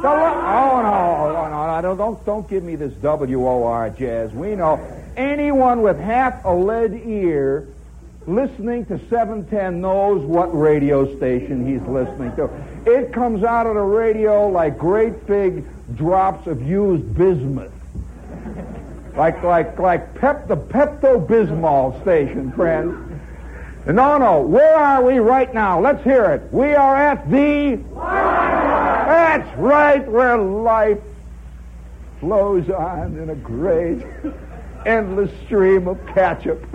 So, uh, oh no, no, no, no, don't, don't give me this WOR jazz. We know anyone with half a lead ear listening to 710 knows what radio station he's listening to. It comes out of the radio like great big drops of used bismuth. Like, like, like pep, the Pepto-Bismol station, friends. No, no, where are we right now? Let's hear it. We are at the... That's right, where life flows on in a great, endless stream of ketchup.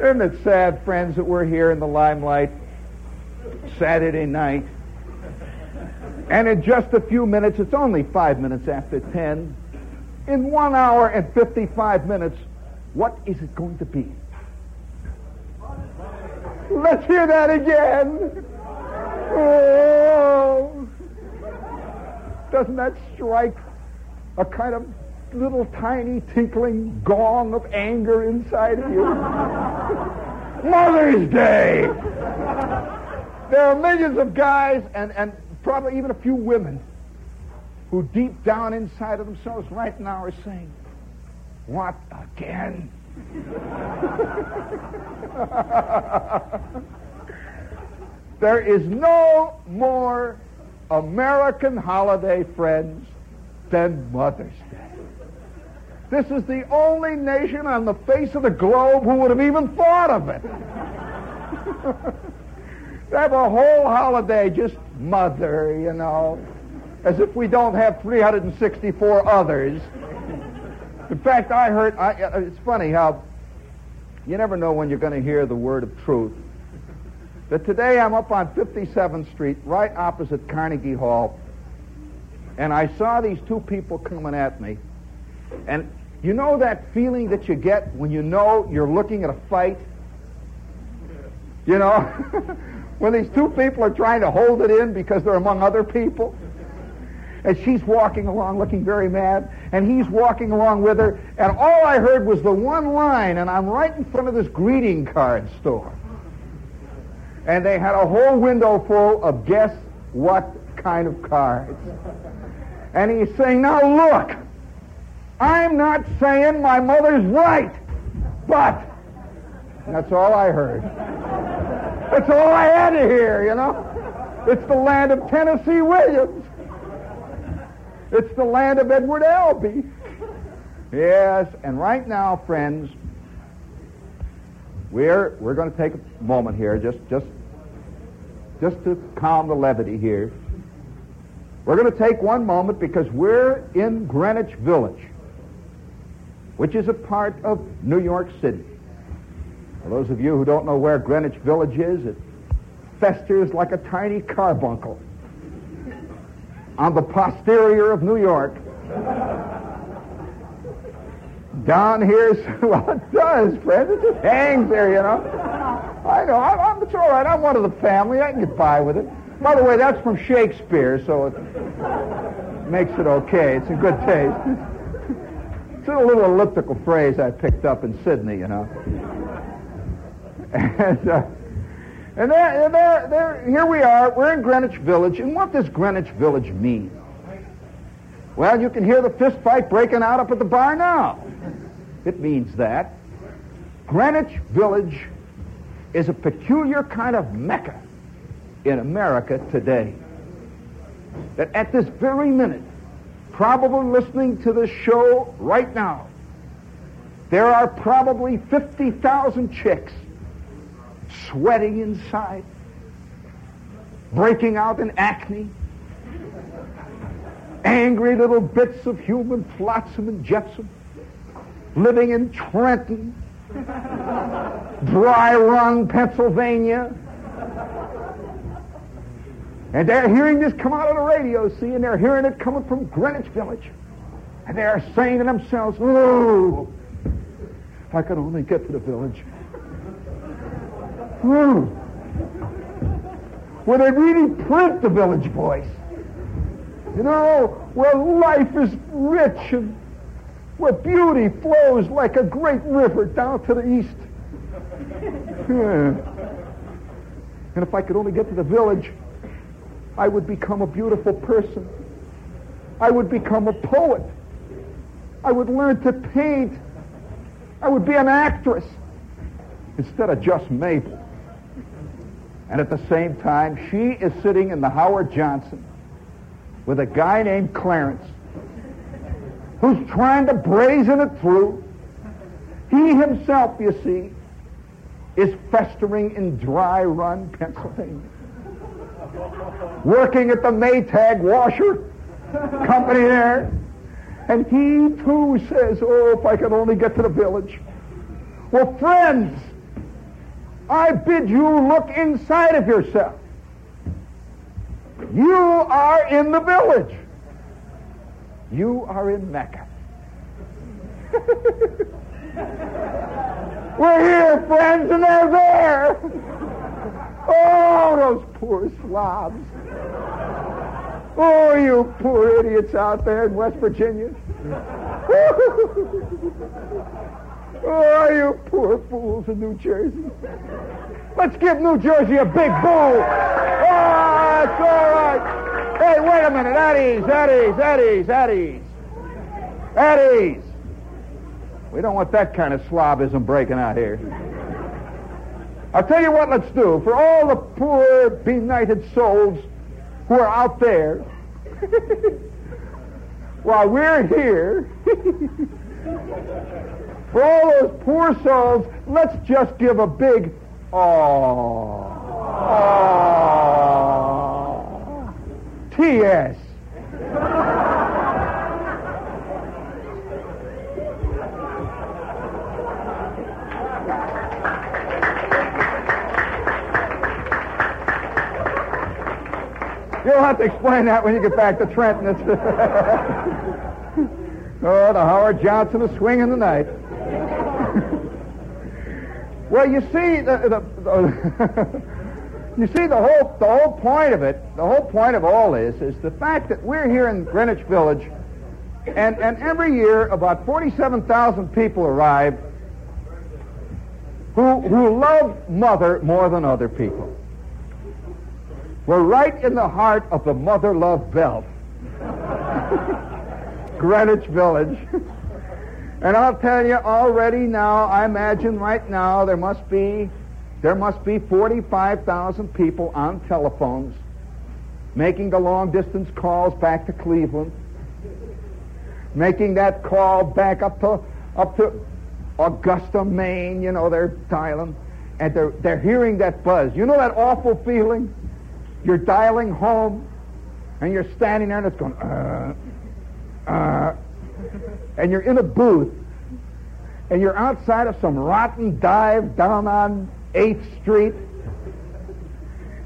Isn't it sad, friends, that we're here in the limelight Saturday night? And in just a few minutes, it's only five minutes after 10, in one hour and 55 minutes, what is it going to be? Let's hear that again. Oh. Doesn't that strike a kind of little tiny tinkling gong of anger inside of you? Mother's Day! There are millions of guys and, and probably even a few women who deep down inside of themselves right now are saying, What again? there is no more American holiday, friends, than Mother's Day. This is the only nation on the face of the globe who would have even thought of it. they have a whole holiday just mother, you know, as if we don't have 364 others. In fact, I heard, I, it's funny how you never know when you're going to hear the word of truth. That today I'm up on 57th Street, right opposite Carnegie Hall, and I saw these two people coming at me. And you know that feeling that you get when you know you're looking at a fight? You know? when these two people are trying to hold it in because they're among other people? And she's walking along looking very mad, and he's walking along with her, and all I heard was the one line, and I'm right in front of this greeting card store. And they had a whole window full of guess what kind of cards. And he's saying, now look, I'm not saying my mother's right, but that's all I heard. That's all I had to hear, you know. It's the land of Tennessee Williams. It's the land of Edward Albee. Yes, and right now, friends, we're we're going to take a moment here, just just just to calm the levity here. We're going to take one moment because we're in Greenwich Village, which is a part of New York City. For those of you who don't know where Greenwich Village is, it festers like a tiny carbuncle on the posterior of New York. Down here, well, it does, friends. It just hangs there, you know. I know. I, I'm, it's all right. I'm one of the family. I can get by with it. By the way, that's from Shakespeare, so it makes it okay. It's in good taste. It's a little elliptical phrase I picked up in Sydney, you know. And, uh, and there, there, there, here we are. We're in Greenwich Village. And what does Greenwich Village mean? Well, you can hear the fist fight breaking out up at the bar now. It means that Greenwich Village is a peculiar kind of mecca in America today. That at this very minute, probably listening to this show right now, there are probably 50,000 chicks sweating inside, breaking out in acne, angry little bits of human flotsam and jetsam, living in Trenton, Dry Run, Pennsylvania, And they're hearing this come out on the radio, see, and they're hearing it coming from Greenwich Village. And they're saying to themselves, oh, if I could only get to the village. Oh. Where they really print the village voice. You know, where life is rich and where beauty flows like a great river down to the east. And if I could only get to the village, I would become a beautiful person. I would become a poet. I would learn to paint. I would be an actress instead of just Mabel. And at the same time, she is sitting in the Howard Johnson with a guy named Clarence who's trying to brazen it through. He himself, you see, is festering in Dry Run, Pennsylvania. Working at the Maytag washer company there. And he too says, oh, if I could only get to the village. Well, friends, I bid you look inside of yourself. You are in the village. You are in Mecca. We're here, friends, and they're there. Oh, those poor slobs. Oh, you poor idiots out there in West Virginia. oh, you poor fools in New Jersey. Let's give New Jersey a big boo. Oh, it's all right. Hey, wait a minute. At ease, at ease, at ease, at ease. At ease. We don't want that kind of slobism breaking out here. I'll tell you what let's do. For all the poor, benighted souls who are out there, while we're here, for all those poor souls, let's just give a big aww. Aww. T.S. You'll have to explain that when you get back to Trenton. oh, the Howard Johnson is swinging tonight. Well, you see, the, the, the you see, the whole the whole point of it, the whole point of all this, is the fact that we're here in Greenwich Village, and and every year about forty-seven thousand people arrive who who love mother more than other people. We're right in the heart of the mother love belt. Greenwich Village. and I'll tell you already now, I imagine right now there must be there must be 45,000 people on telephones making the long distance calls back to Cleveland, making that call back up to up to Augusta, Maine, you know, they're dialing and they're they're hearing that buzz. You know that awful feeling? You're dialing home, and you're standing there, and it's going, uh, uh, and you're in a booth, and you're outside of some rotten dive down on 8th Street.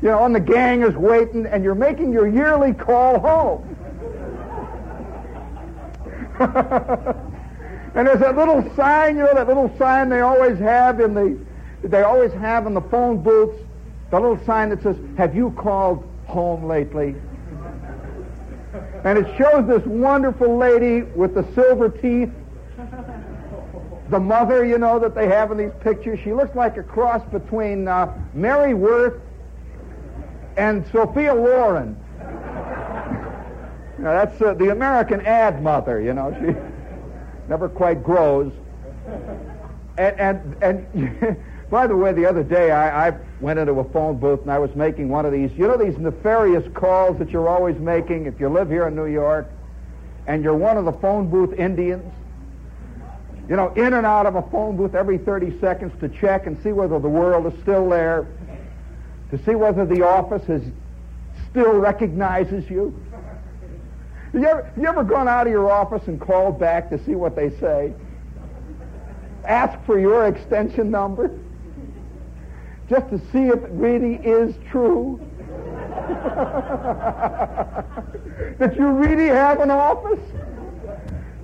You know, and the gang is waiting, and you're making your yearly call home. and there's that little sign, you know, that little sign they always have in the, they always have in the phone booths the little sign that says, Have you called home lately? And it shows this wonderful lady with the silver teeth. The mother, you know, that they have in these pictures. She looks like a cross between uh, Mary Worth and Sophia Loren. now, that's uh, the American ad mother, you know. She never quite grows. And, and, and by the way, the other day I, I went into a phone booth and I was making one of these, you know, these nefarious calls that you're always making if you live here in New York and you're one of the phone booth Indians. You know, in and out of a phone booth every 30 seconds to check and see whether the world is still there, to see whether the office has still recognizes you. You, ever, you ever gone out of your office and called back to see what they say? Ask for your extension number? Just to see if it really is true. that you really have an office?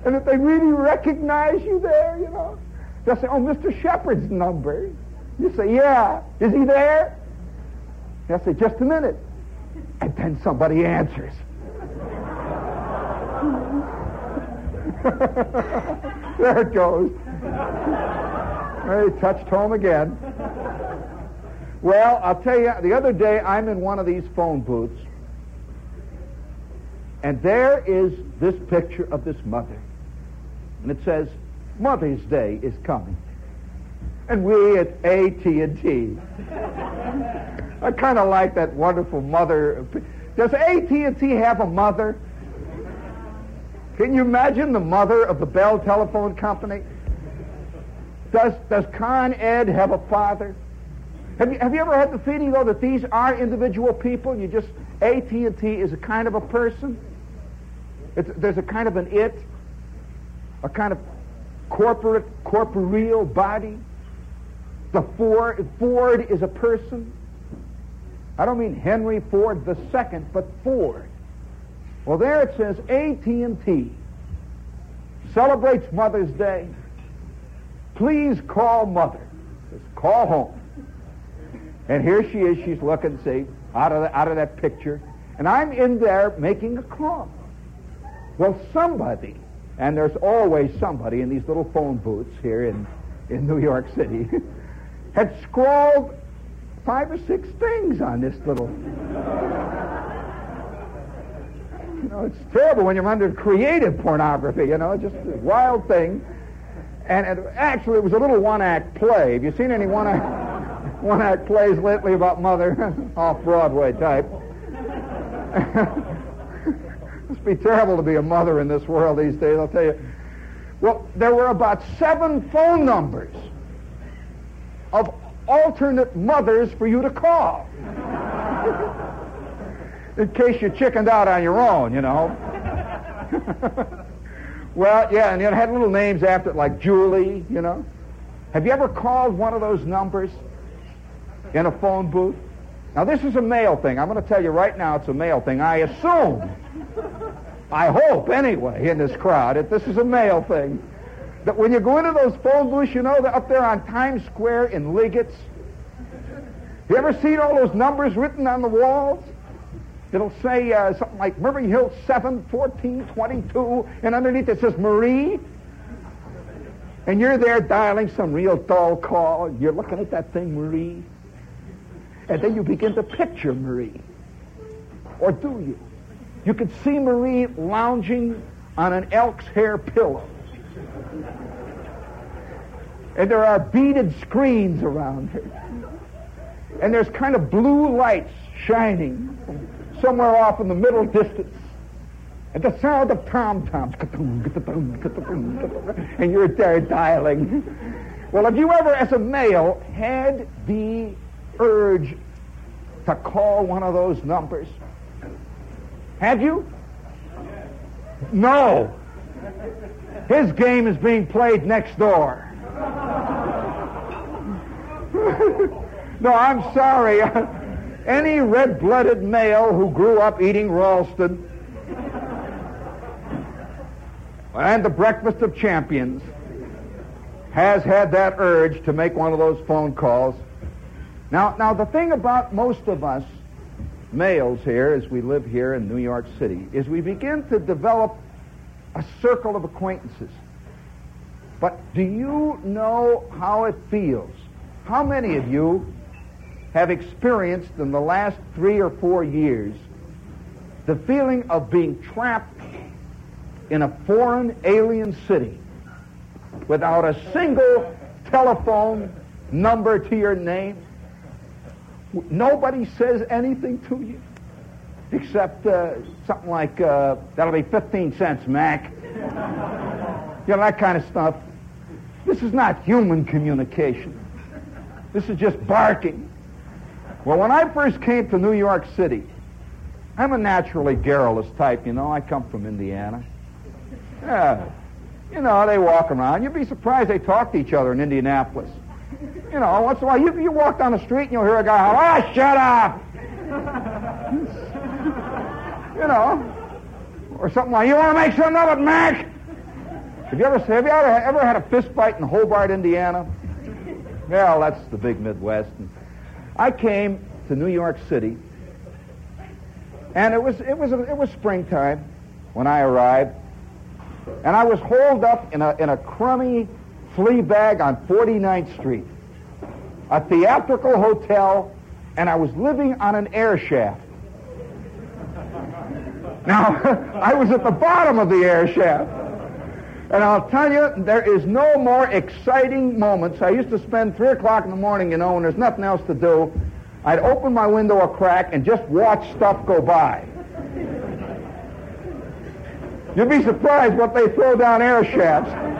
And that they really recognize you there, you know? They'll say, oh, Mr. Shepherd's number. You say, yeah. Is he there? They'll say, just a minute. And then somebody answers. there it goes. They touched home again. Well, I'll tell you, the other day I'm in one of these phone booths, and there is this picture of this mother. And it says, Mother's Day is coming. And we at AT&T. I kind of like that wonderful mother. Does AT&T have a mother? Can you imagine the mother of the Bell Telephone Company? Does, does Con Ed have a father? Have you, have you ever had the feeling, though, that these are individual people? You just, AT&T is a kind of a person. It's, there's a kind of an it, a kind of corporate, corporeal body. The Ford, Ford is a person. I don't mean Henry Ford the second, but Ford. Well, there it says AT&T celebrates Mother's Day. Please call Mother. Just call home. And here she is. She's looking, see, out of, the, out of that picture. And I'm in there making a call. Well, somebody, and there's always somebody in these little phone booths here in, in New York City, had scrawled five or six things on this little. You know, it's terrible when you're under creative pornography, you know, just a wild thing. And it, actually, it was a little one-act play. Have you seen any one-act, one-act plays lately about mother? Off-Broadway type. Must be terrible to be a mother in this world these days, I'll tell you. Well, there were about seven phone numbers of alternate mothers for you to call. in case you chickened out on your own, you know. well, yeah, and it had little names after it, like Julie, you know. Have you ever called one of those numbers in a phone booth? Now, this is a male thing. I'm going to tell you right now it's a male thing. I assume, I hope anyway, in this crowd, that this is a male thing. That when you go into those phone booths, you know, they're up there on Times Square in Liggett's. You ever seen all those numbers written on the walls? It'll say uh, something like Murray Hill 7, 14, 22, and underneath it says Marie. And you're there dialing some real dull call. You're looking at that thing, Marie. And then you begin to picture Marie. Or do you? You could see Marie lounging on an elk's hair pillow. And there are beaded screens around her. And there's kind of blue lights shining somewhere off in the middle distance. And the sound of tom-toms. And you're there dialing. Well, have you ever, as a male, had the urge to call one of those numbers? Have you? No. His game is being played next door. no, I'm sorry. Any red-blooded male who grew up eating Ralston and the breakfast of champions has had that urge to make one of those phone calls. Now, now the thing about most of us males here, as we live here in New York City, is we begin to develop a circle of acquaintances. But do you know how it feels? How many of you have experienced in the last three or four years the feeling of being trapped in a foreign alien city without a single telephone number to your name. Nobody says anything to you except uh, something like, uh, that'll be 15 cents, Mac. you know, that kind of stuff. This is not human communication. This is just barking. Well, when I first came to New York City, I'm a naturally garrulous type, you know. I come from Indiana. Yeah. You know, they walk around. You'd be surprised they talk to each other in Indianapolis. You know, once in a while, you, you walk down the street and you'll hear a guy holler, ah, shut up! you know, or something like, you want to make something of it, Mac? Have you ever have you ever, ever had a fist fight in Hobart, Indiana? Well, that's the big Midwest. And I came to New York City, and it was it was it was springtime when I arrived, and I was holed up in a in a crummy flea bag on 49th Street, a theatrical hotel, and I was living on an air shaft. Now, I was at the bottom of the air shaft. And I'll tell you, there is no more exciting moments. I used to spend 3 o'clock in the morning, you know, when there's nothing else to do. I'd open my window a crack and just watch stuff go by. You'd be surprised what they throw down air shafts.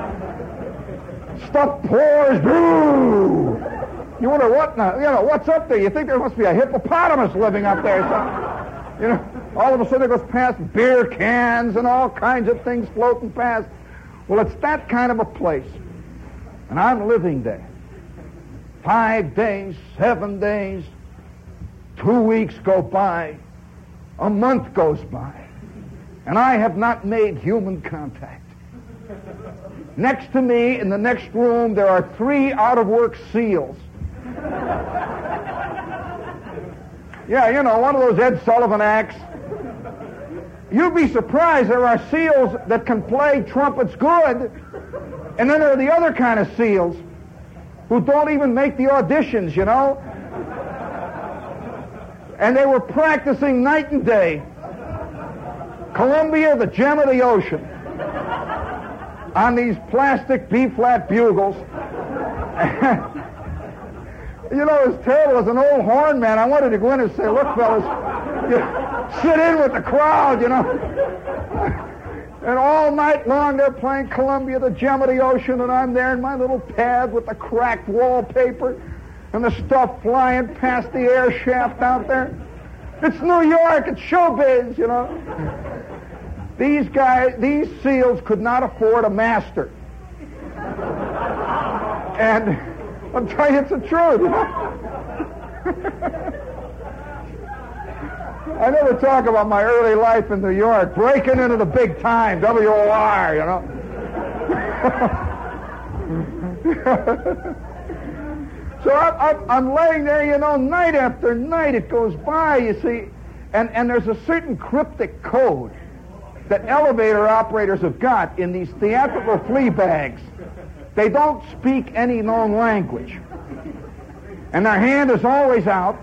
Stuff pours, boo! You wonder what, now, you know, what's up there? You think there must be a hippopotamus living up there something. You know, all of a sudden it goes past beer cans and all kinds of things floating past. Well, it's that kind of a place. And I'm living there. Five days, seven days, two weeks go by, a month goes by, and I have not made human contact. Next to me in the next room, there are three out of work seals. Yeah, you know, one of those Ed Sullivan acts. You'd be surprised there are seals that can play trumpets good, and then there are the other kind of seals who don't even make the auditions, you know. And they were practicing night and day. Columbia, the gem of the ocean, on these plastic B-flat bugles. you know, as terrible. As an old horn man, I wanted to go in and say, look, fellas, you sit in with the crowd, you know. and all night long they're playing Columbia, the gem of the ocean, and I'm there in my little pad with the cracked wallpaper and the stuff flying past the air shaft out there. It's New York, it's showbiz, you know. These guys, these seals could not afford a master. And I'm telling you, it's the truth. I never talk about my early life in New York, breaking into the big time, WOR, you know. so I'm, I'm, laying there, you know, night after night it goes by, you see, and, and there's a certain cryptic code that elevator operators have got in these theatrical flea bags. They don't speak any known language. And their hand is always out,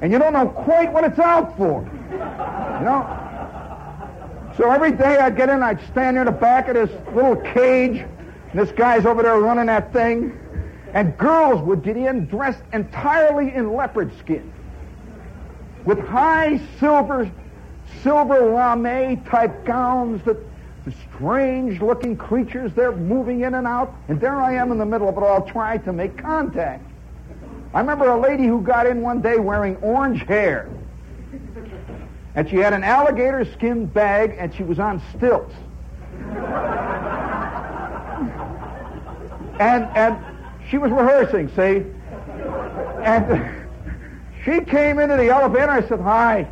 and you don't know quite what it's out for. You know? So every day I'd get in, I'd stand near the back of this little cage, and this guy's over there running that thing, and girls would get in dressed entirely in leopard skin, with high silver, silver lame type gowns that the strange looking creatures, they're moving in and out, and there I am in the middle of it all trying to make contact. I remember a lady who got in one day wearing orange hair. And she had an alligator skin bag and she was on stilts. and and she was rehearsing, see? And she came into the elevator. I said, Hi.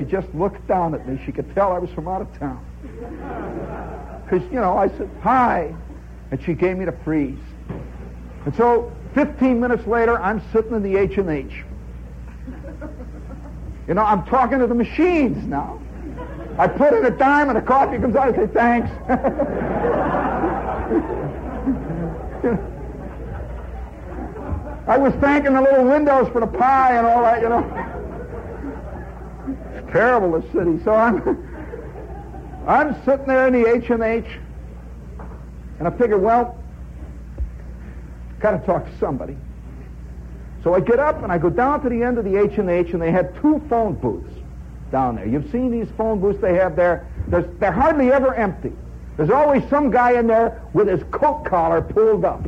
She just looked down at me. She could tell I was from out of town. Because, you know, I said, Hi. And she gave me the freeze. And so 15 minutes later, I'm sitting in the H&H. You know, I'm talking to the machines now. I put in a dime and the coffee comes out. I say, thanks. I was thanking the little windows for the pie and all that, you know. Terrible, this city. So I'm, I'm sitting there in the H&H, and I figure, well, Got to talk to somebody. So I get up and I go down to the end of the H&H and they had two phone booths down there. You've seen these phone booths they have there. There's, they're hardly ever empty. There's always some guy in there with his coat collar pulled up.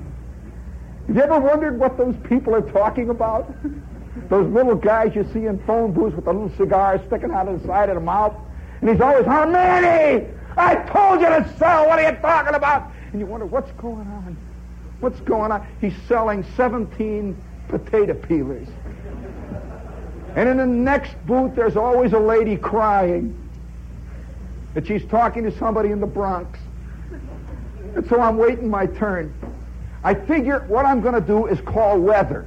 Have you ever wondered what those people are talking about? those little guys you see in phone booths with a little cigar sticking out of the side of the mouth. And he's always, how many? I told you to sell. What are you talking about? And you wonder, what's going on? What's going on? He's selling 17 potato peelers. And in the next booth, there's always a lady crying that she's talking to somebody in the Bronx. And so I'm waiting my turn. I figure what I'm going to do is call weather.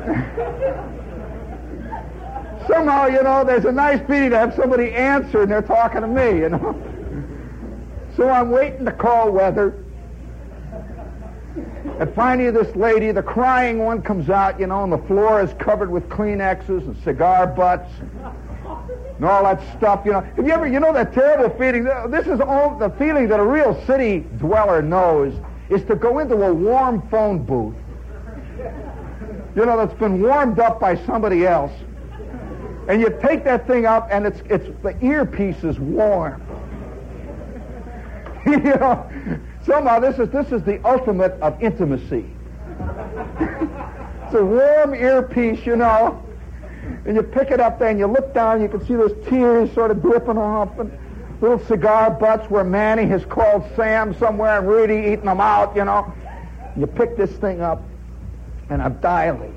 Somehow, you know, there's a nice feeling to have somebody answer and they're talking to me, you know. So I'm waiting to call weather. And finally, this lady, the crying one, comes out, you know, and the floor is covered with Kleenexes and cigar butts and all that stuff. You know, have you ever, you know, that terrible feeling? This is all the feeling that a real city dweller knows is to go into a warm phone booth. You know, that's been warmed up by somebody else, and you take that thing up, and it's it's the earpiece is warm. you know, somehow this is this is the ultimate of intimacy. it's a warm earpiece, you know and you pick it up there and you look down, you can see those tears sort of dripping off and little cigar butts where Manny has called Sam somewhere and Rudy eating them out, you know. You pick this thing up and I'm dialing.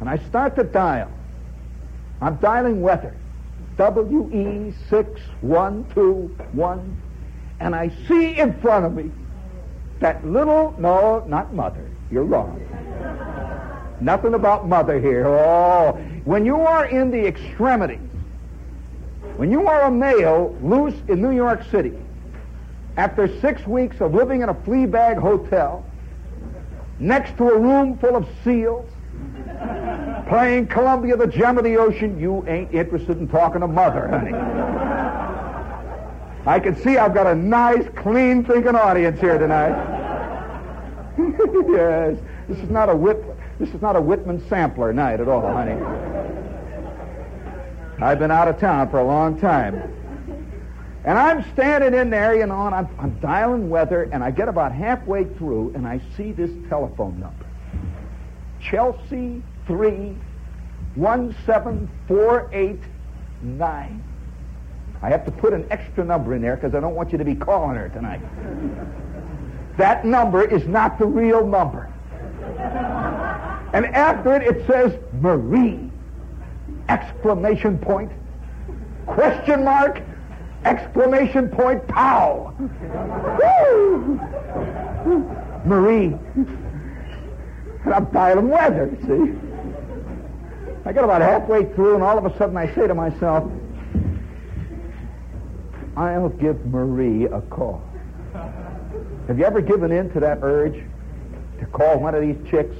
And I start to dial. I'm dialing weather. WE6121. And I see in front of me that little, no, not mother. You're wrong. Nothing about mother here. Oh, when you are in the extremities, when you are a male loose in New York City, after six weeks of living in a flea bag hotel, next to a room full of seals, playing Columbia, the gem of the ocean, you ain't interested in talking to mother, honey. I can see I've got a nice, clean thinking audience here tonight. yes, this is not a whip this is not a Whitman sampler night at all, honey. I've been out of town for a long time. And I'm standing in there, you know, and I'm, I'm dialing weather, and I get about halfway through, and I see this telephone number. Chelsea 3 17489. I have to put an extra number in there because I don't want you to be calling her tonight. that number is not the real number. And after it, it says Marie! Exclamation point. Question mark. Exclamation point. Pow! Marie. And I'm dialing weather, see? I got about halfway through, and all of a sudden I say to myself, I'll give Marie a call. Have you ever given in to that urge to call one of these chicks?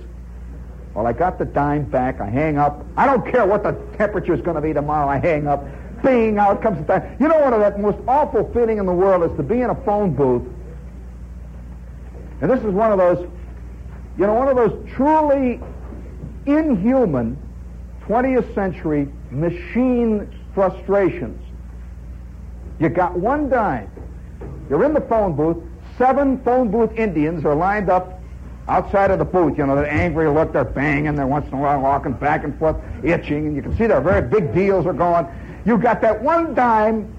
Well, I got the dime back. I hang up. I don't care what the temperature is going to be tomorrow. I hang up. Bing, out comes the. You know what the most awful feeling in the world is to be in a phone booth. And this is one of those, you know, one of those truly inhuman 20th century machine frustrations. You got one dime. You're in the phone booth. Seven phone booth Indians are lined up outside of the booth, you know, that angry look, they're banging, they're once in a while walking back and forth, itching, and you can see their very big deals are going. You got that one dime,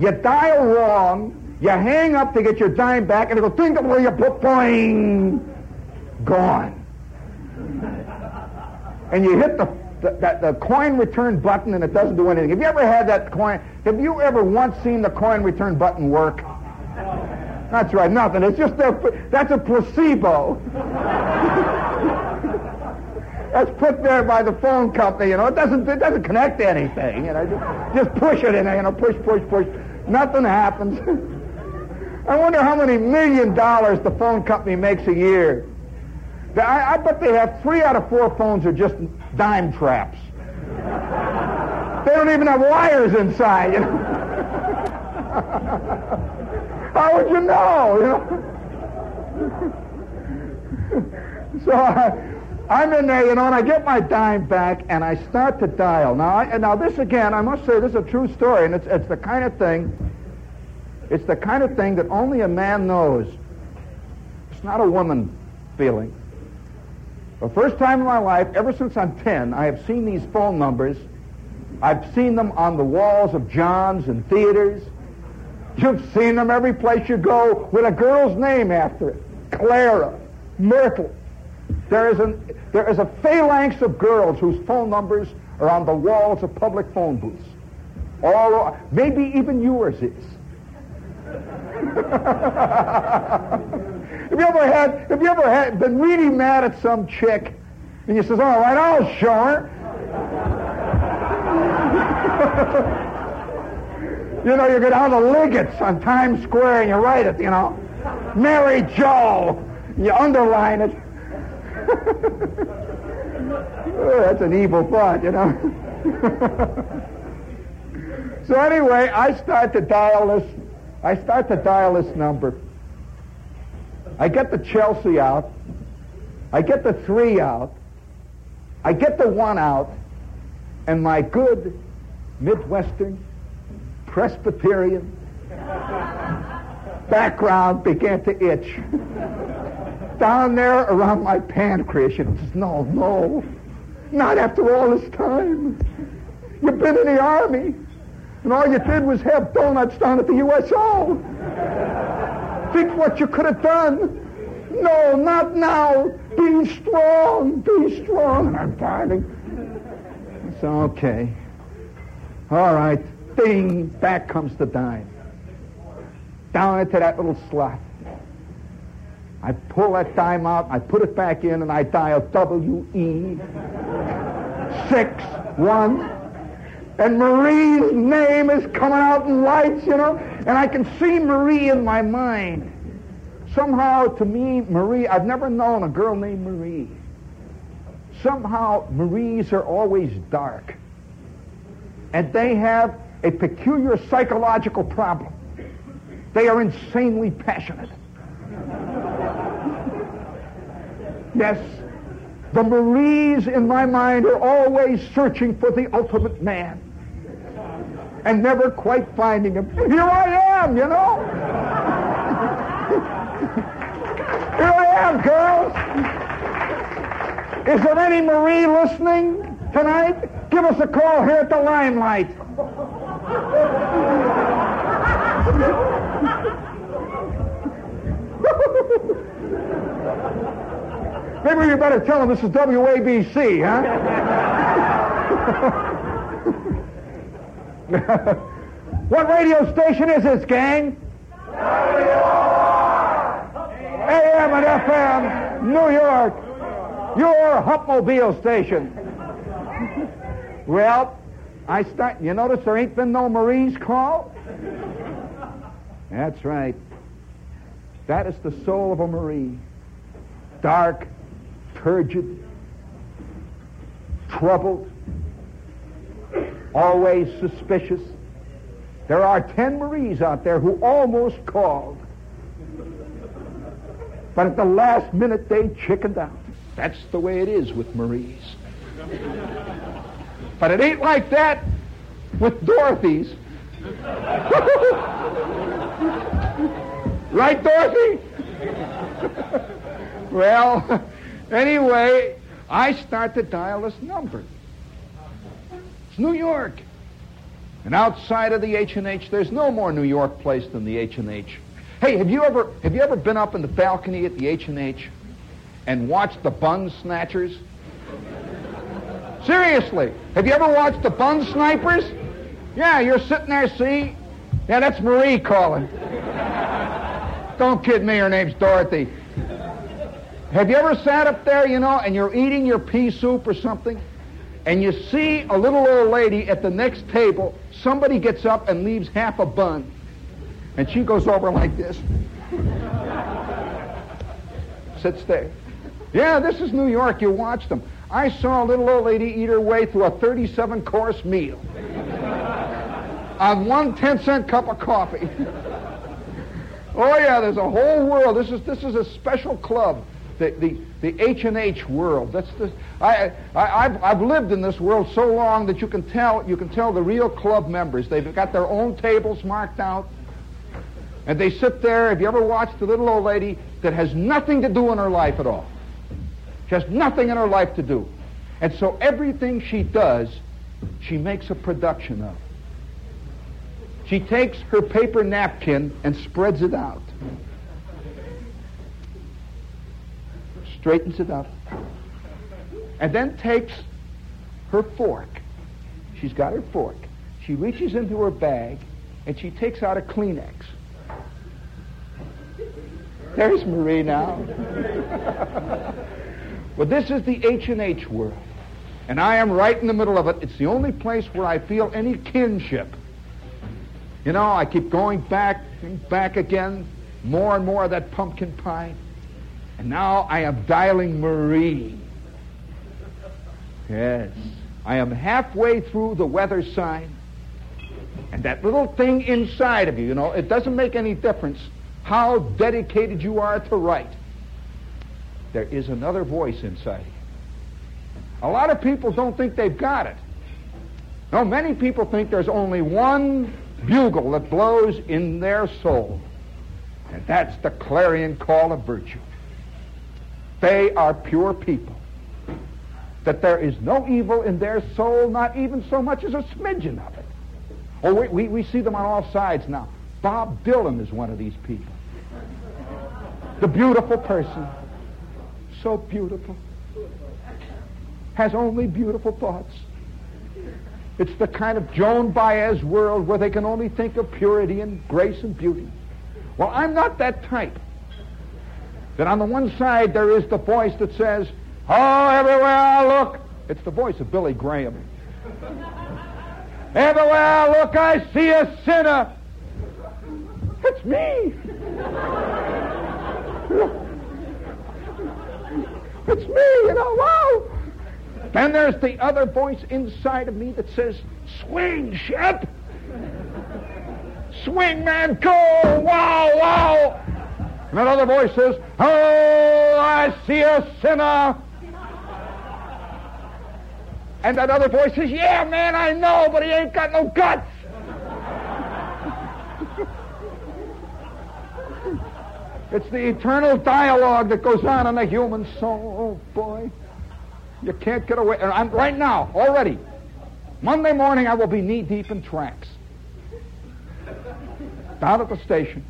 you dial wrong, you hang up to get your dime back, and it goes, of where you put, boing, gone. And you hit the, the, the coin return button and it doesn't do anything. Have you ever had that coin? Have you ever once seen the coin return button work? That's right, nothing. It's just that's a placebo. that's put there by the phone company. You know, it doesn't it doesn't connect to anything. You know, just, just push it in there. You know, push, push, push. Nothing happens. I wonder how many million dollars the phone company makes a year. I, I bet they have three out of four phones are just dime traps. They don't even have wires inside. You know. How would you know? You know? so I, I'm in there, you know, and I get my dime back, and I start to dial. Now, I, now this again, I must say, this is a true story, and it's, it's the kind of thing, it's the kind of thing that only a man knows. It's not a woman feeling. The first time in my life, ever since I'm 10, I have seen these phone numbers. I've seen them on the walls of John's and theaters. You've seen them every place you go with a girl's name after it. Clara, Myrtle. There is, an, there is a phalanx of girls whose phone numbers are on the walls of public phone booths. All, maybe even yours is. have you ever had, have you ever had, been really mad at some chick and you says, all right, I'll show her. you know, you go down to Liggett's on Times Square and you write it, you know. Mary Joe. You underline it. oh, that's an evil thought, you know. so anyway, I start to dial this. I start to dial this number. I get the Chelsea out. I get the three out. I get the one out, and my good Midwestern Presbyterian background began to itch. Down there around my pancreas, and says, no, no, not after all this time. You've been in the army, and all you did was have donuts down at the USO. Think what you could have done. No, not now. Be strong. Be strong. And I'm fighting. It's okay. All right. Ding. Back comes the dime. Down into that little slot. I pull that dime out, I put it back in, and I dial W-E six one. And Marie's name is coming out in lights, you know, and I can see Marie in my mind. Somehow, to me, Marie, I've never known a girl named Marie. Somehow, Maries are always dark. And they have a peculiar psychological problem. They are insanely passionate. yes, the Maries in my mind are always searching for the ultimate man and never quite finding him. Here I am, you know. Here I am, girls. Is there any Marie listening tonight? Give us a call here at the Limelight. Maybe you better tell them this is WABC, huh? what radio station is this, gang? AM and FM, New York. Your Humpmobile station. well, I start. You notice there ain't been no Marie's call? That's right. That is the soul of a Marie. Dark, turgid, troubled, always suspicious. There are ten Maries out there who almost called. But at the last minute, they chickened out. That's the way it is with Maries. But it ain't like that with Dorothy's. right, Dorothy? well, Anyway, I start to dial this number. It's New York. And outside of the H&H, there's no more New York place than the H&H. Hey, have you ever have you ever been up in the balcony at the H&H and watched the bun snatchers? Seriously, have you ever watched the bun snipers? Yeah, you're sitting there, see? Yeah, that's Marie calling. Don't kid me, her name's Dorothy. Have you ever sat up there, you know, and you're eating your pea soup or something, and you see a little old lady at the next table, somebody gets up and leaves half a bun, and she goes over like this, sits there. Yeah, this is New York. You watch them. I saw a little old lady eat her way through a 37 course meal on one 10 cent cup of coffee. oh yeah, there's a whole world. This is this is a special club the, the, the H&H world. That's the, I, I, I've, I've lived in this world so long that you can tell, you can tell the real club members. They've got their own tables marked out. And they sit there. Have you ever watched the little old lady that has nothing to do in her life at all? Has nothing in her life to do. And so everything she does, she makes a production of. She takes her paper napkin and spreads it out. straightens it up, and then takes her fork. She's got her fork. She reaches into her bag and she takes out a Kleenex. There's Marie now. well, this is the H&H world. And I am right in the middle of it. It's the only place where I feel any kinship. You know, I keep going back and back again, more and more of that pumpkin pie. And now I am dialing Marie. Yes. I am halfway through the weather sign. And that little thing inside of you, you know, it doesn't make any difference how dedicated you are to write. There is another voice inside you. A lot of people don't think they've got it. No, many people think there's only one bugle that blows in their soul, and that's the clarion call of virtue. They are pure people. That there is no evil in their soul, not even so much as a smidgen of it. Oh, we, we, we see them on all sides now. Bob Dylan is one of these people. The beautiful person. So beautiful has only beautiful thoughts. It's the kind of Joan Baez world where they can only think of purity and grace and beauty. Well, I'm not that type. That on the one side there is the voice that says, Oh, everywhere I look, it's the voice of Billy Graham. everywhere I look, I see a sinner. It's me. it's me, you know, wow. Then there's the other voice inside of me that says, Swing, Shep! Swing, man, go! Wow, wow! And another voice says, Oh, I see a sinner! And that other voice says, Yeah, man, I know, but he ain't got no guts! It's the eternal dialogue that goes on in the human soul. Oh, boy. You can't get away. I'm, right now, already. Monday morning, I will be knee deep in tracks. Down at the station.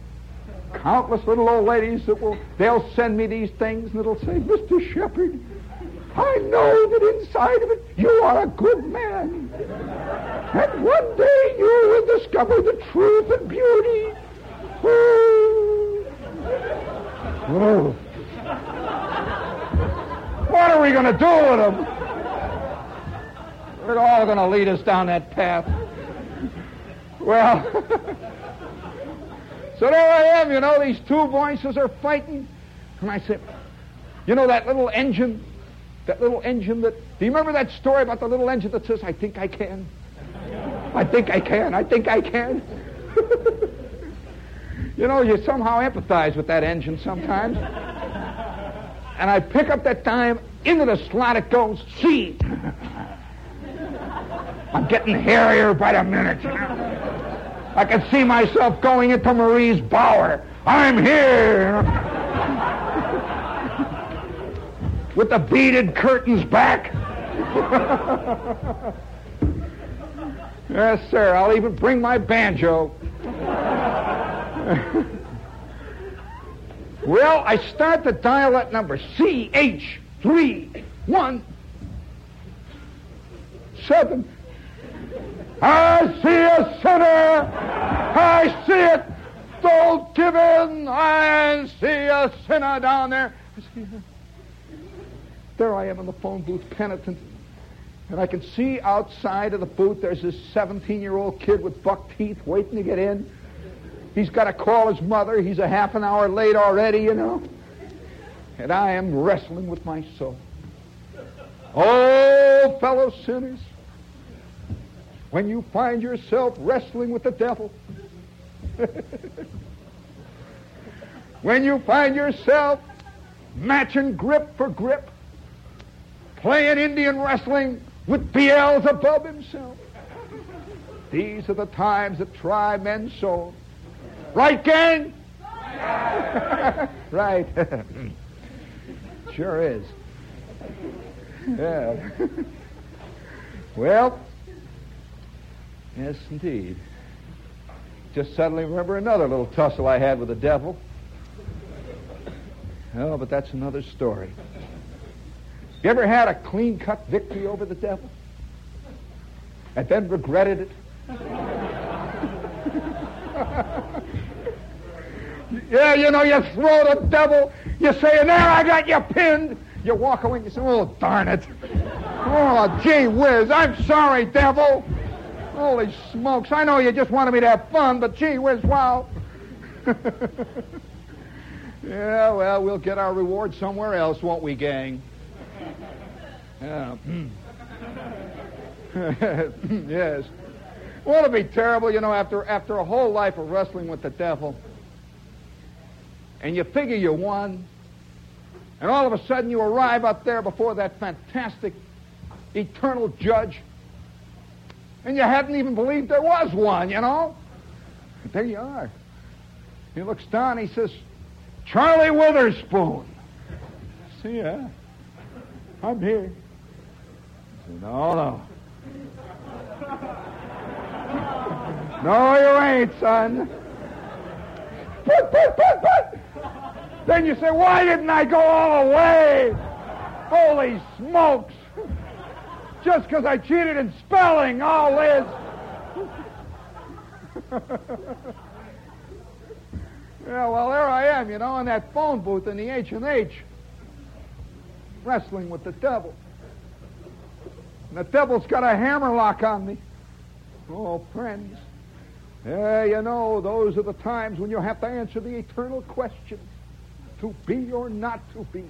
Countless little old ladies that will, they'll send me these things and it'll say, Mr. Shepherd, I know that inside of it you are a good man. And one day you will discover the truth and beauty. Oh. What are we going to do with them? They're all going to lead us down that path. Well, so there I am, you know, these two voices are fighting. And I said, you know that little engine? That little engine that. Do you remember that story about the little engine that says, I think I can? I think I can. I think I can. you know, you somehow empathize with that engine sometimes and I pick up that time, into the slot it goes, see. I'm getting hairier by the minute. I can see myself going into Marie's bower. I'm here. With the beaded curtains back. yes, sir. I'll even bring my banjo. Well, I start the dial at number CH317. I see a sinner. I see it. Don't give in. I see a sinner down there. There I am in the phone booth, penitent. And I can see outside of the booth there's this 17 year old kid with buck teeth waiting to get in. He's got to call his mother. He's a half an hour late already, you know. And I am wrestling with my soul. Oh, fellow sinners, when you find yourself wrestling with the devil, when you find yourself matching grip for grip, playing Indian wrestling with Beelzebub himself, these are the times that try men's souls. Right, gang? right. sure is. Yeah. well, yes, indeed. Just suddenly remember another little tussle I had with the devil. Oh, but that's another story. You ever had a clean cut victory over the devil? And then regretted it? Yeah, you know, you throw the devil, you say, there I got you pinned. You walk away and you say, oh, darn it. Oh, gee whiz, I'm sorry, devil. Holy smokes, I know you just wanted me to have fun, but gee whiz, wow. yeah, well, we'll get our reward somewhere else, won't we, gang? Yeah. Hmm. yes. Won't it be terrible, you know, after, after a whole life of wrestling with the devil, and you figure you won, and all of a sudden you arrive up there before that fantastic eternal judge, and you hadn't even believed there was one, you know? But there you are. He looks down, he says, Charlie Witherspoon. See ya. I'm here. I said, no, no. No, you ain't, son. Put, put, put, put. Then you say, why didn't I go all the way? Holy smokes. Just because I cheated in spelling, all Liz. yeah, well, there I am, you know, in that phone booth in the H&H, wrestling with the devil. And the devil's got a hammer lock on me. Oh, friends. Yeah, you know, those are the times when you have to answer the eternal question to be or not to be,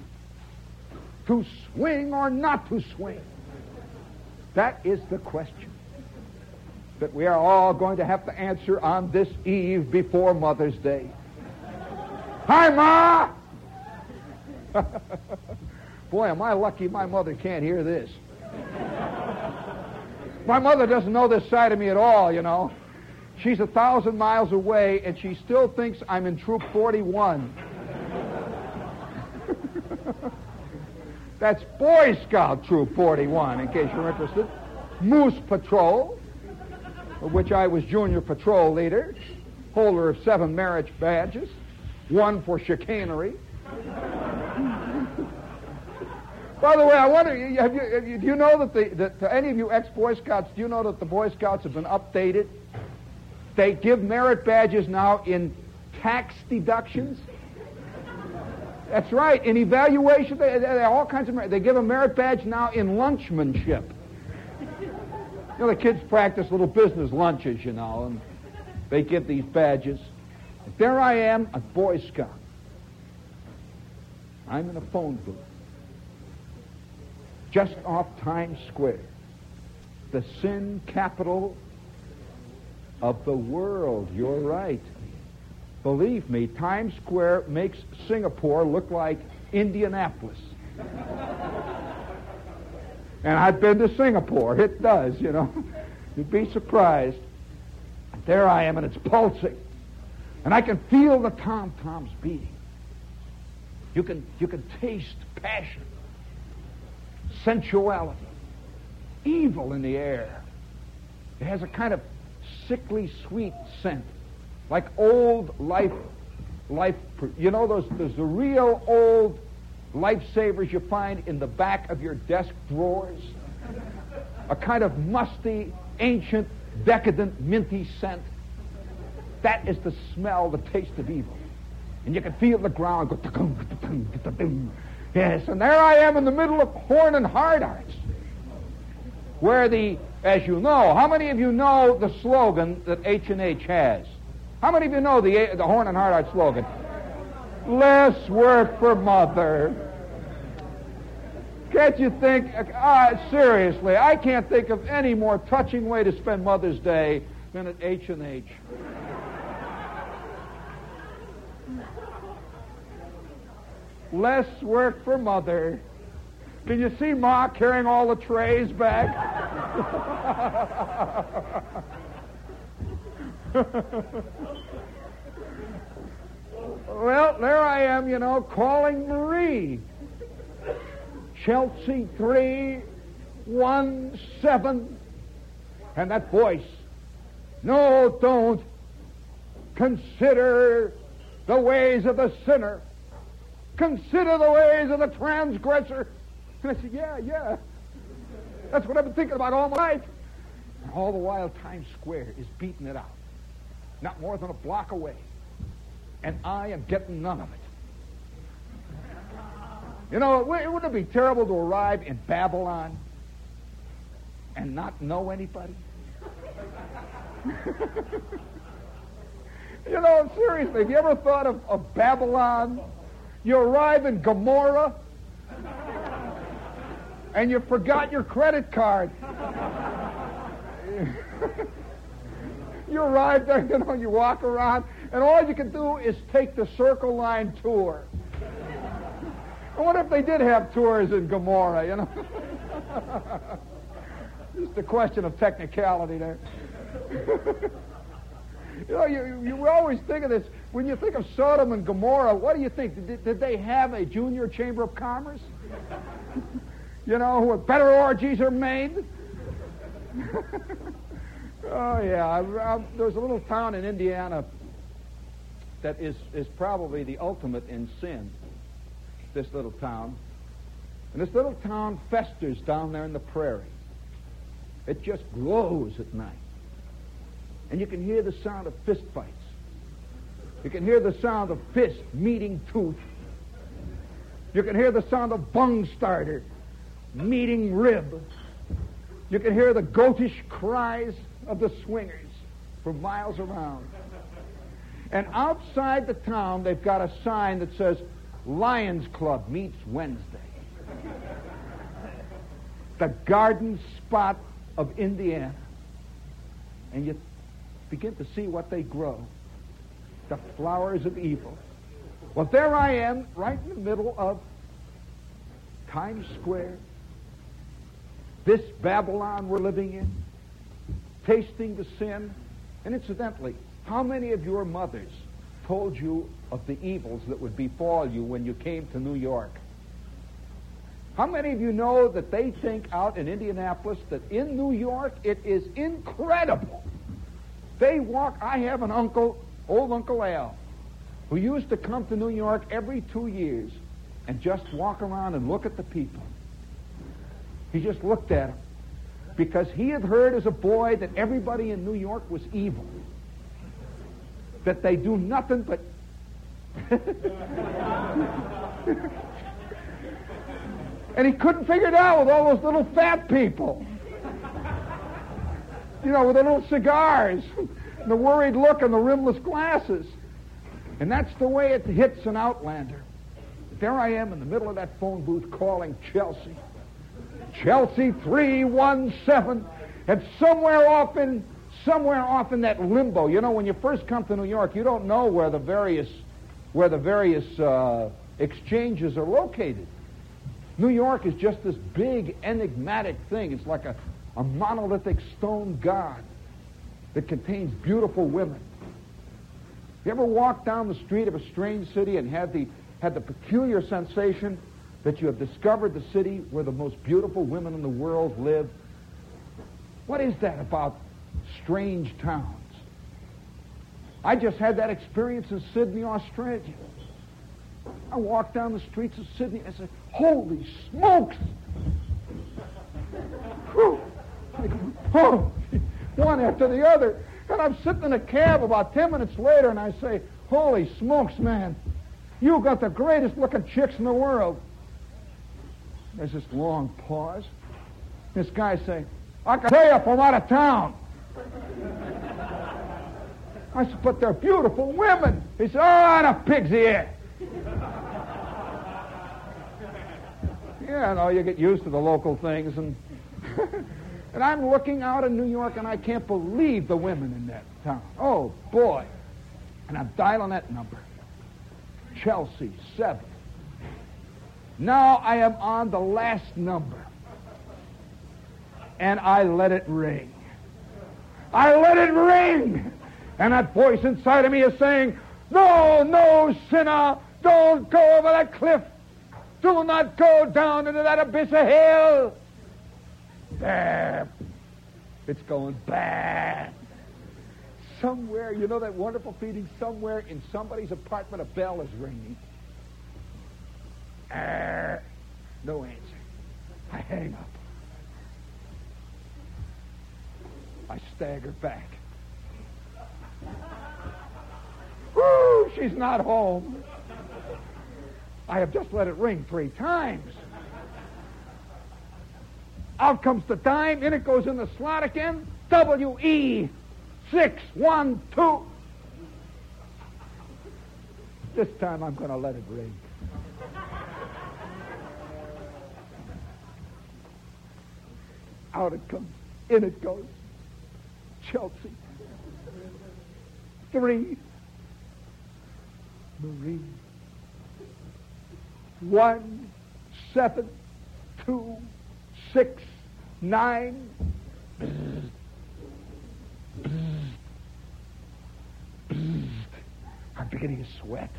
to swing or not to swing. That is the question that we are all going to have to answer on this eve before Mother's Day. Hi, Ma! Boy, am I lucky my mother can't hear this. My mother doesn't know this side of me at all, you know. She's a thousand miles away, and she still thinks I'm in Troop 41. That's Boy Scout Troop 41, in case you're interested. Moose Patrol, of which I was junior patrol leader, holder of seven merit badges, one for chicanery. By the way, I wonder, have you, have you, do you know that, the, that to any of you ex-Boy Scouts, do you know that the Boy Scouts have been updated? They give merit badges now in tax deductions. That's right. In evaluation, they, they, all kinds of. They give a merit badge now in lunchmanship. You know, the kids practice little business lunches, you know, and they give these badges. There I am, a Boy Scout. I'm in a phone booth just off Times Square, the sin capital of the world. You're right. Believe me, Times Square makes Singapore look like Indianapolis. and I've been to Singapore. It does, you know. You'd be surprised. There I am, and it's pulsing. And I can feel the tom-toms beating. You can, you can taste passion sensuality, evil in the air. It has a kind of sickly sweet scent, like old life, life. You know those, those real old lifesavers you find in the back of your desk drawers. A kind of musty, ancient, decadent, minty scent. That is the smell, the taste of evil. And you can feel the ground go Yes, and there I am in the middle of Horn and Hardarts, where the, as you know, how many of you know the slogan that H and H has? How many of you know the the Horn and Hardart slogan? Less work for mother. Can't you think? Uh, seriously, I can't think of any more touching way to spend Mother's Day than at H and H. Less work for mother. Can you see Ma carrying all the trays back? well, there I am, you know, calling Marie. Chelsea 3, 1, 7. And that voice, no, don't. Consider the ways of the sinner Consider the ways of the transgressor. And I said, Yeah, yeah. That's what I've been thinking about all my life. And all the while, Times Square is beating it out. Not more than a block away. And I am getting none of it. You know, wouldn't it be terrible to arrive in Babylon and not know anybody? you know, seriously, have you ever thought of, of Babylon? You arrive in Gomorrah and you forgot your credit card. you arrive there, you know, you walk around, and all you can do is take the Circle Line tour. I wonder if they did have tours in Gomorrah, you know. Just a question of technicality there. you know, you, you always think of this. When you think of Sodom and Gomorrah, what do you think? Did, did they have a junior chamber of commerce? you know, where better orgies are made? Oh, yeah. I, I, there's a little town in Indiana that is, is probably the ultimate in sin this little town. And this little town festers down there in the prairie. It just glows at night. And you can hear the sound of fist fights. You can hear the sound of fist meeting tooth. You can hear the sound of bung starter meeting rib. You can hear the goatish cries of the swingers for miles around. And outside the town, they've got a sign that says, Lions Club meets Wednesday. the garden spot of Indiana. And you begin to see what they grow. The flowers of evil. Well, there I am, right in the middle of Times Square. This Babylon we're living in, tasting the sin. And incidentally, how many of your mothers told you of the evils that would befall you when you came to New York. How many of you know that they think out in Indianapolis that in New York it is incredible? They walk, I have an uncle, old Uncle Al, who used to come to New York every two years and just walk around and look at the people. He just looked at them because he had heard as a boy that everybody in New York was evil that they do nothing but. and he couldn't figure it out with all those little fat people. You know, with the little cigars, and the worried look, and the rimless glasses. And that's the way it hits an outlander. There I am in the middle of that phone booth calling Chelsea. Chelsea 317. And somewhere off in somewhere off in that limbo. You know, when you first come to New York, you don't know where the various where the various uh, exchanges are located. New York is just this big enigmatic thing. It's like a, a monolithic stone god that contains beautiful women. You ever walk down the street of a strange city and had the had the peculiar sensation that you have discovered the city where the most beautiful women in the world live? What is that about strange towns. I just had that experience in Sydney, Australia. I walked down the streets of Sydney and I said, Holy smokes! oh, one after the other. And I'm sitting in a cab about 10 minutes later and I say, Holy smokes, man. You've got the greatest looking chicks in the world. There's this long pause. This guy saying, I can tell you from out of town. I said, but they're beautiful women. He said, oh, and a pig's ear. yeah, no, you get used to the local things. And, and I'm looking out in New York, and I can't believe the women in that town. Oh, boy. And I'm dialing that number. Chelsea, 7. Now I am on the last number. And I let it ring. I let it ring. And that voice inside of me is saying, No, no, sinner, don't go over that cliff. Do not go down into that abyss of hell. There. It's going bad. Somewhere, you know that wonderful feeling? Somewhere in somebody's apartment, a bell is ringing. Arr. No answer. I hang up. I stagger back. Woo! She's not home. I have just let it ring three times. Out comes the dime, in it goes in the slot again. W E six one two. This time I'm going to let it ring. Out it comes, in it goes. Chelsea. Three. Marie. One, seven, two, six, nine. I'm beginning to sweat.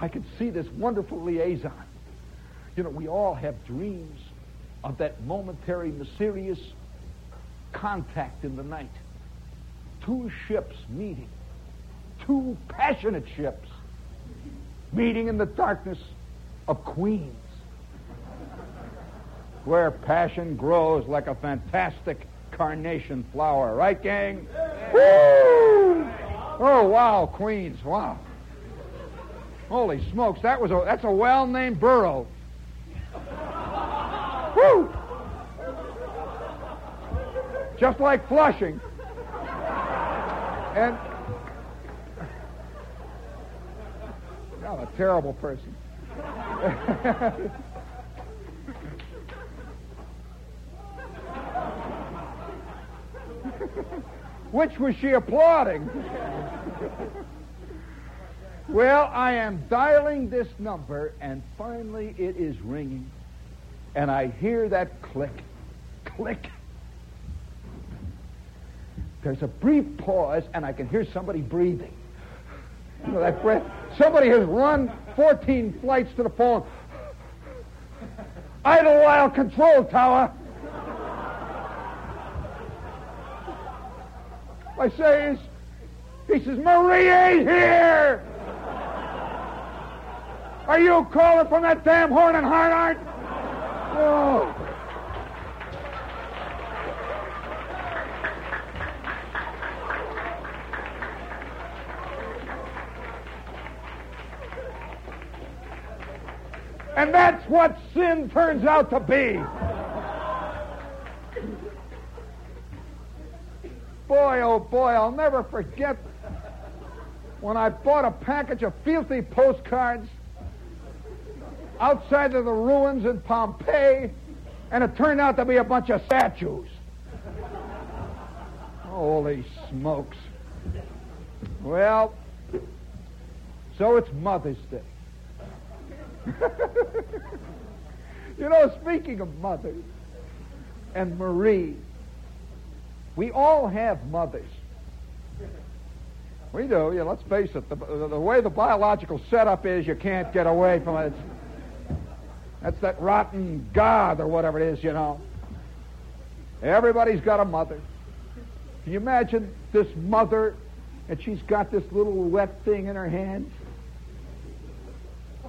I can see this wonderful liaison. You know, we all have dreams of that momentary, mysterious contact in the night. Two ships meeting. Two passionate ships meeting in the darkness of Queens, where passion grows like a fantastic carnation flower. Right, gang? Woo! Oh, wow, Queens. Wow. Holy smokes, that was a that's a well-named borough. Woo! Just like Flushing. And I'm a terrible person. Which was she applauding? well, I am dialing this number, and finally it is ringing, and I hear that click, click. There's a brief pause, and I can hear somebody breathing. You know, that breath. Somebody has run 14 flights to the phone. Idlewild control tower. I say, he says, Marie's here. Are you calling from that damn horn and heart, And that's what sin turns out to be. Boy, oh boy, I'll never forget when I bought a package of filthy postcards outside of the ruins in Pompeii, and it turned out to be a bunch of statues. Holy smokes. Well, so it's Mother's Day. you know, speaking of mothers and Marie, we all have mothers. We do. Yeah, let's face it. The, the way the biological setup is, you can't get away from it. That's that rotten God or whatever it is, you know. Everybody's got a mother. Can you imagine this mother, and she's got this little wet thing in her hands?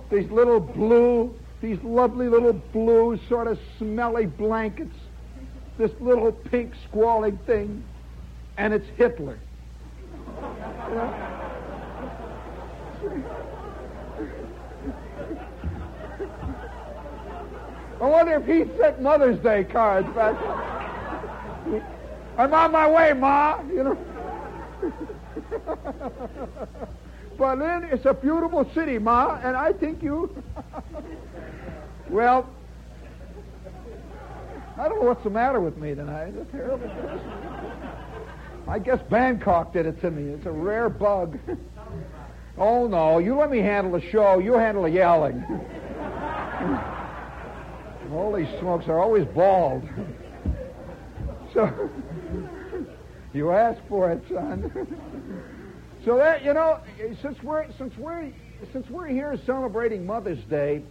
these little blue, these lovely little blue, sort of smelly blankets, this little pink squalling thing, and it's Hitler. I wonder if he sent Mother's Day cards back. I'm on my way, Ma. You know. Berlin is a beautiful city, Ma, and I think you. well, I don't know what's the matter with me tonight. It's terrible. I guess Bangkok did it to me. It's a rare bug. oh, no. You let me handle the show. You handle the yelling. Holy smokes, they're always bald. so, you asked for it, son. So that you know, since we're since we're since we're here celebrating Mother's Day,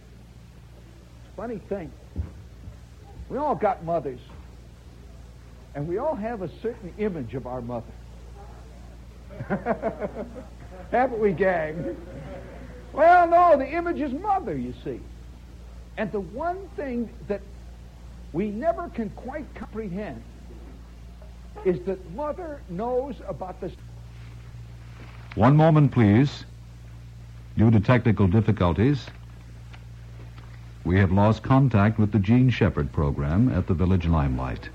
funny thing, we all got mothers, and we all have a certain image of our mother. Haven't we, gang? Well, no, the image is mother, you see. And the one thing that we never can quite comprehend is that mother knows about this. One moment, please. Due to technical difficulties, we have lost contact with the Jean Shepherd program at the Village Limelight.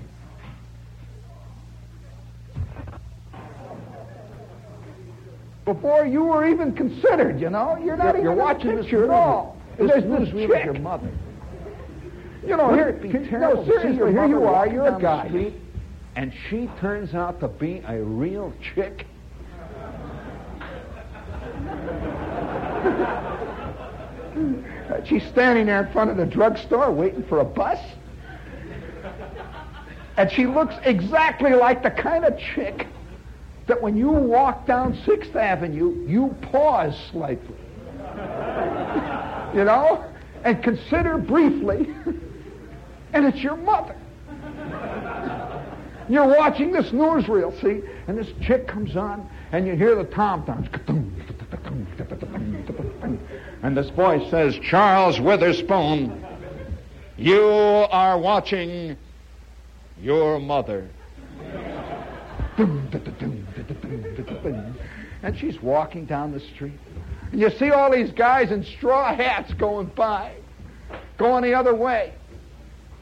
Before you were even considered, you know, you're not You're even watching in the this picture at all. This There's this chick. your mother. You know, Wouldn't here, can- no, seriously, here you are, you're a guy. street, and she turns out to be a real chick? She's standing there in front of the drugstore waiting for a bus. And she looks exactly like the kind of chick that when you walk down Sixth Avenue, you pause slightly. You know? And consider briefly. and it's your mother. You're watching this newsreel, see? And this chick comes on, and you hear the tom-toms. And this voice says, Charles Witherspoon, you are watching your mother. And she's walking down the street. And you see all these guys in straw hats going by, going the other way.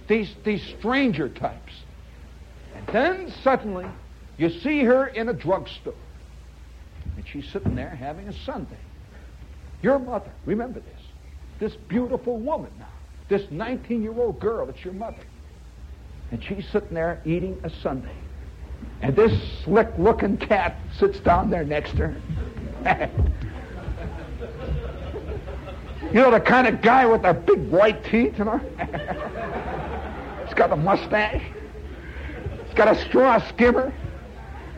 These, these stranger types. And then suddenly, you see her in a drugstore. And she's sitting there having a sundae. Your mother, remember this. This beautiful woman now. This 19 year old girl, it's your mother. And she's sitting there eating a sundae. And this slick looking cat sits down there next to her. you know, the kind of guy with the big white teeth, you know? He's got a mustache. He's got a straw skimmer.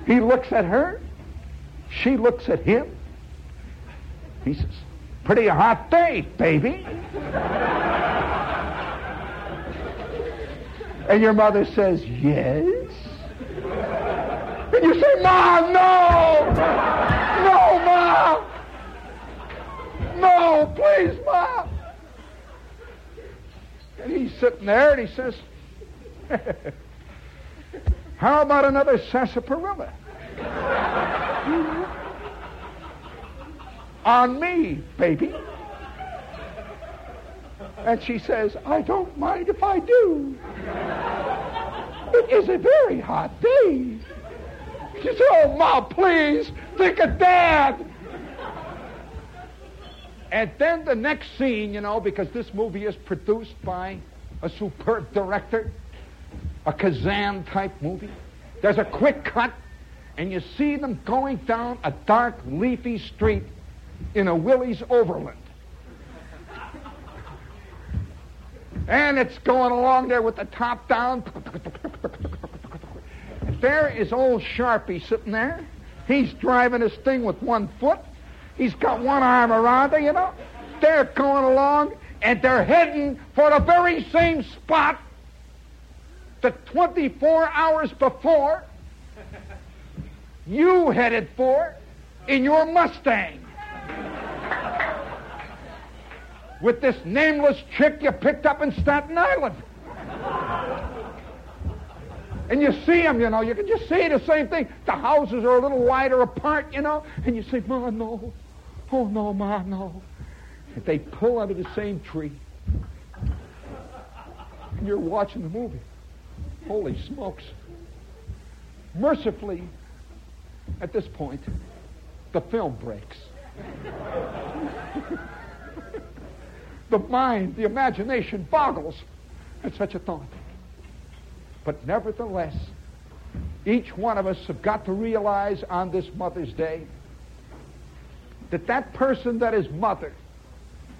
He looks at her. She looks at him. He says, Pretty hot day, baby. and your mother says, Yes. And you say, Mom, no! No, Mom! No, please, Mom! And he's sitting there and he says, How about another sarsaparilla? On me, baby. And she says, I don't mind if I do. It is a very hot day. She said, Oh, Ma, please, think of Dad. And then the next scene, you know, because this movie is produced by a superb director, a Kazan type movie. There's a quick cut, and you see them going down a dark, leafy street in a Willys Overland. And it's going along there with the top down. There is old Sharpie sitting there. He's driving his thing with one foot. He's got one arm around her, you know. They're going along, and they're heading for the very same spot that 24 hours before you headed for in your Mustang. With this nameless chick you picked up in Staten Island. And you see them, you know, you can just see the same thing. The houses are a little wider apart, you know, and you say, Ma, no. Oh, no, Ma, no. If they pull of the same tree. And you're watching the movie. Holy smokes. Mercifully, at this point, the film breaks. the mind, the imagination boggles at such a thought. But nevertheless, each one of us have got to realize on this Mother's Day that that person that is mother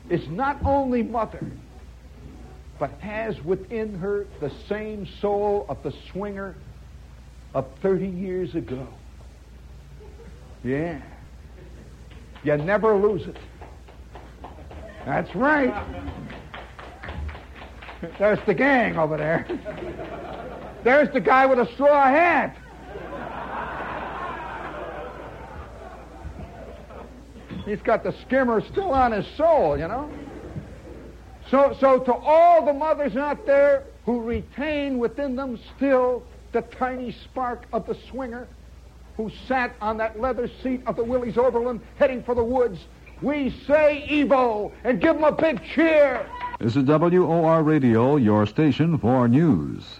is not only mother, but has within her the same soul of the swinger of 30 years ago. Yeah. You never lose it. That's right. There's the gang over there. There's the guy with a straw hat. He's got the skimmer still on his soul, you know. So, so to all the mothers out there who retain within them still the tiny spark of the swinger who sat on that leather seat of the Willys Overland heading for the woods, we say Evo and give them a big cheer. This is WOR Radio, your station for news.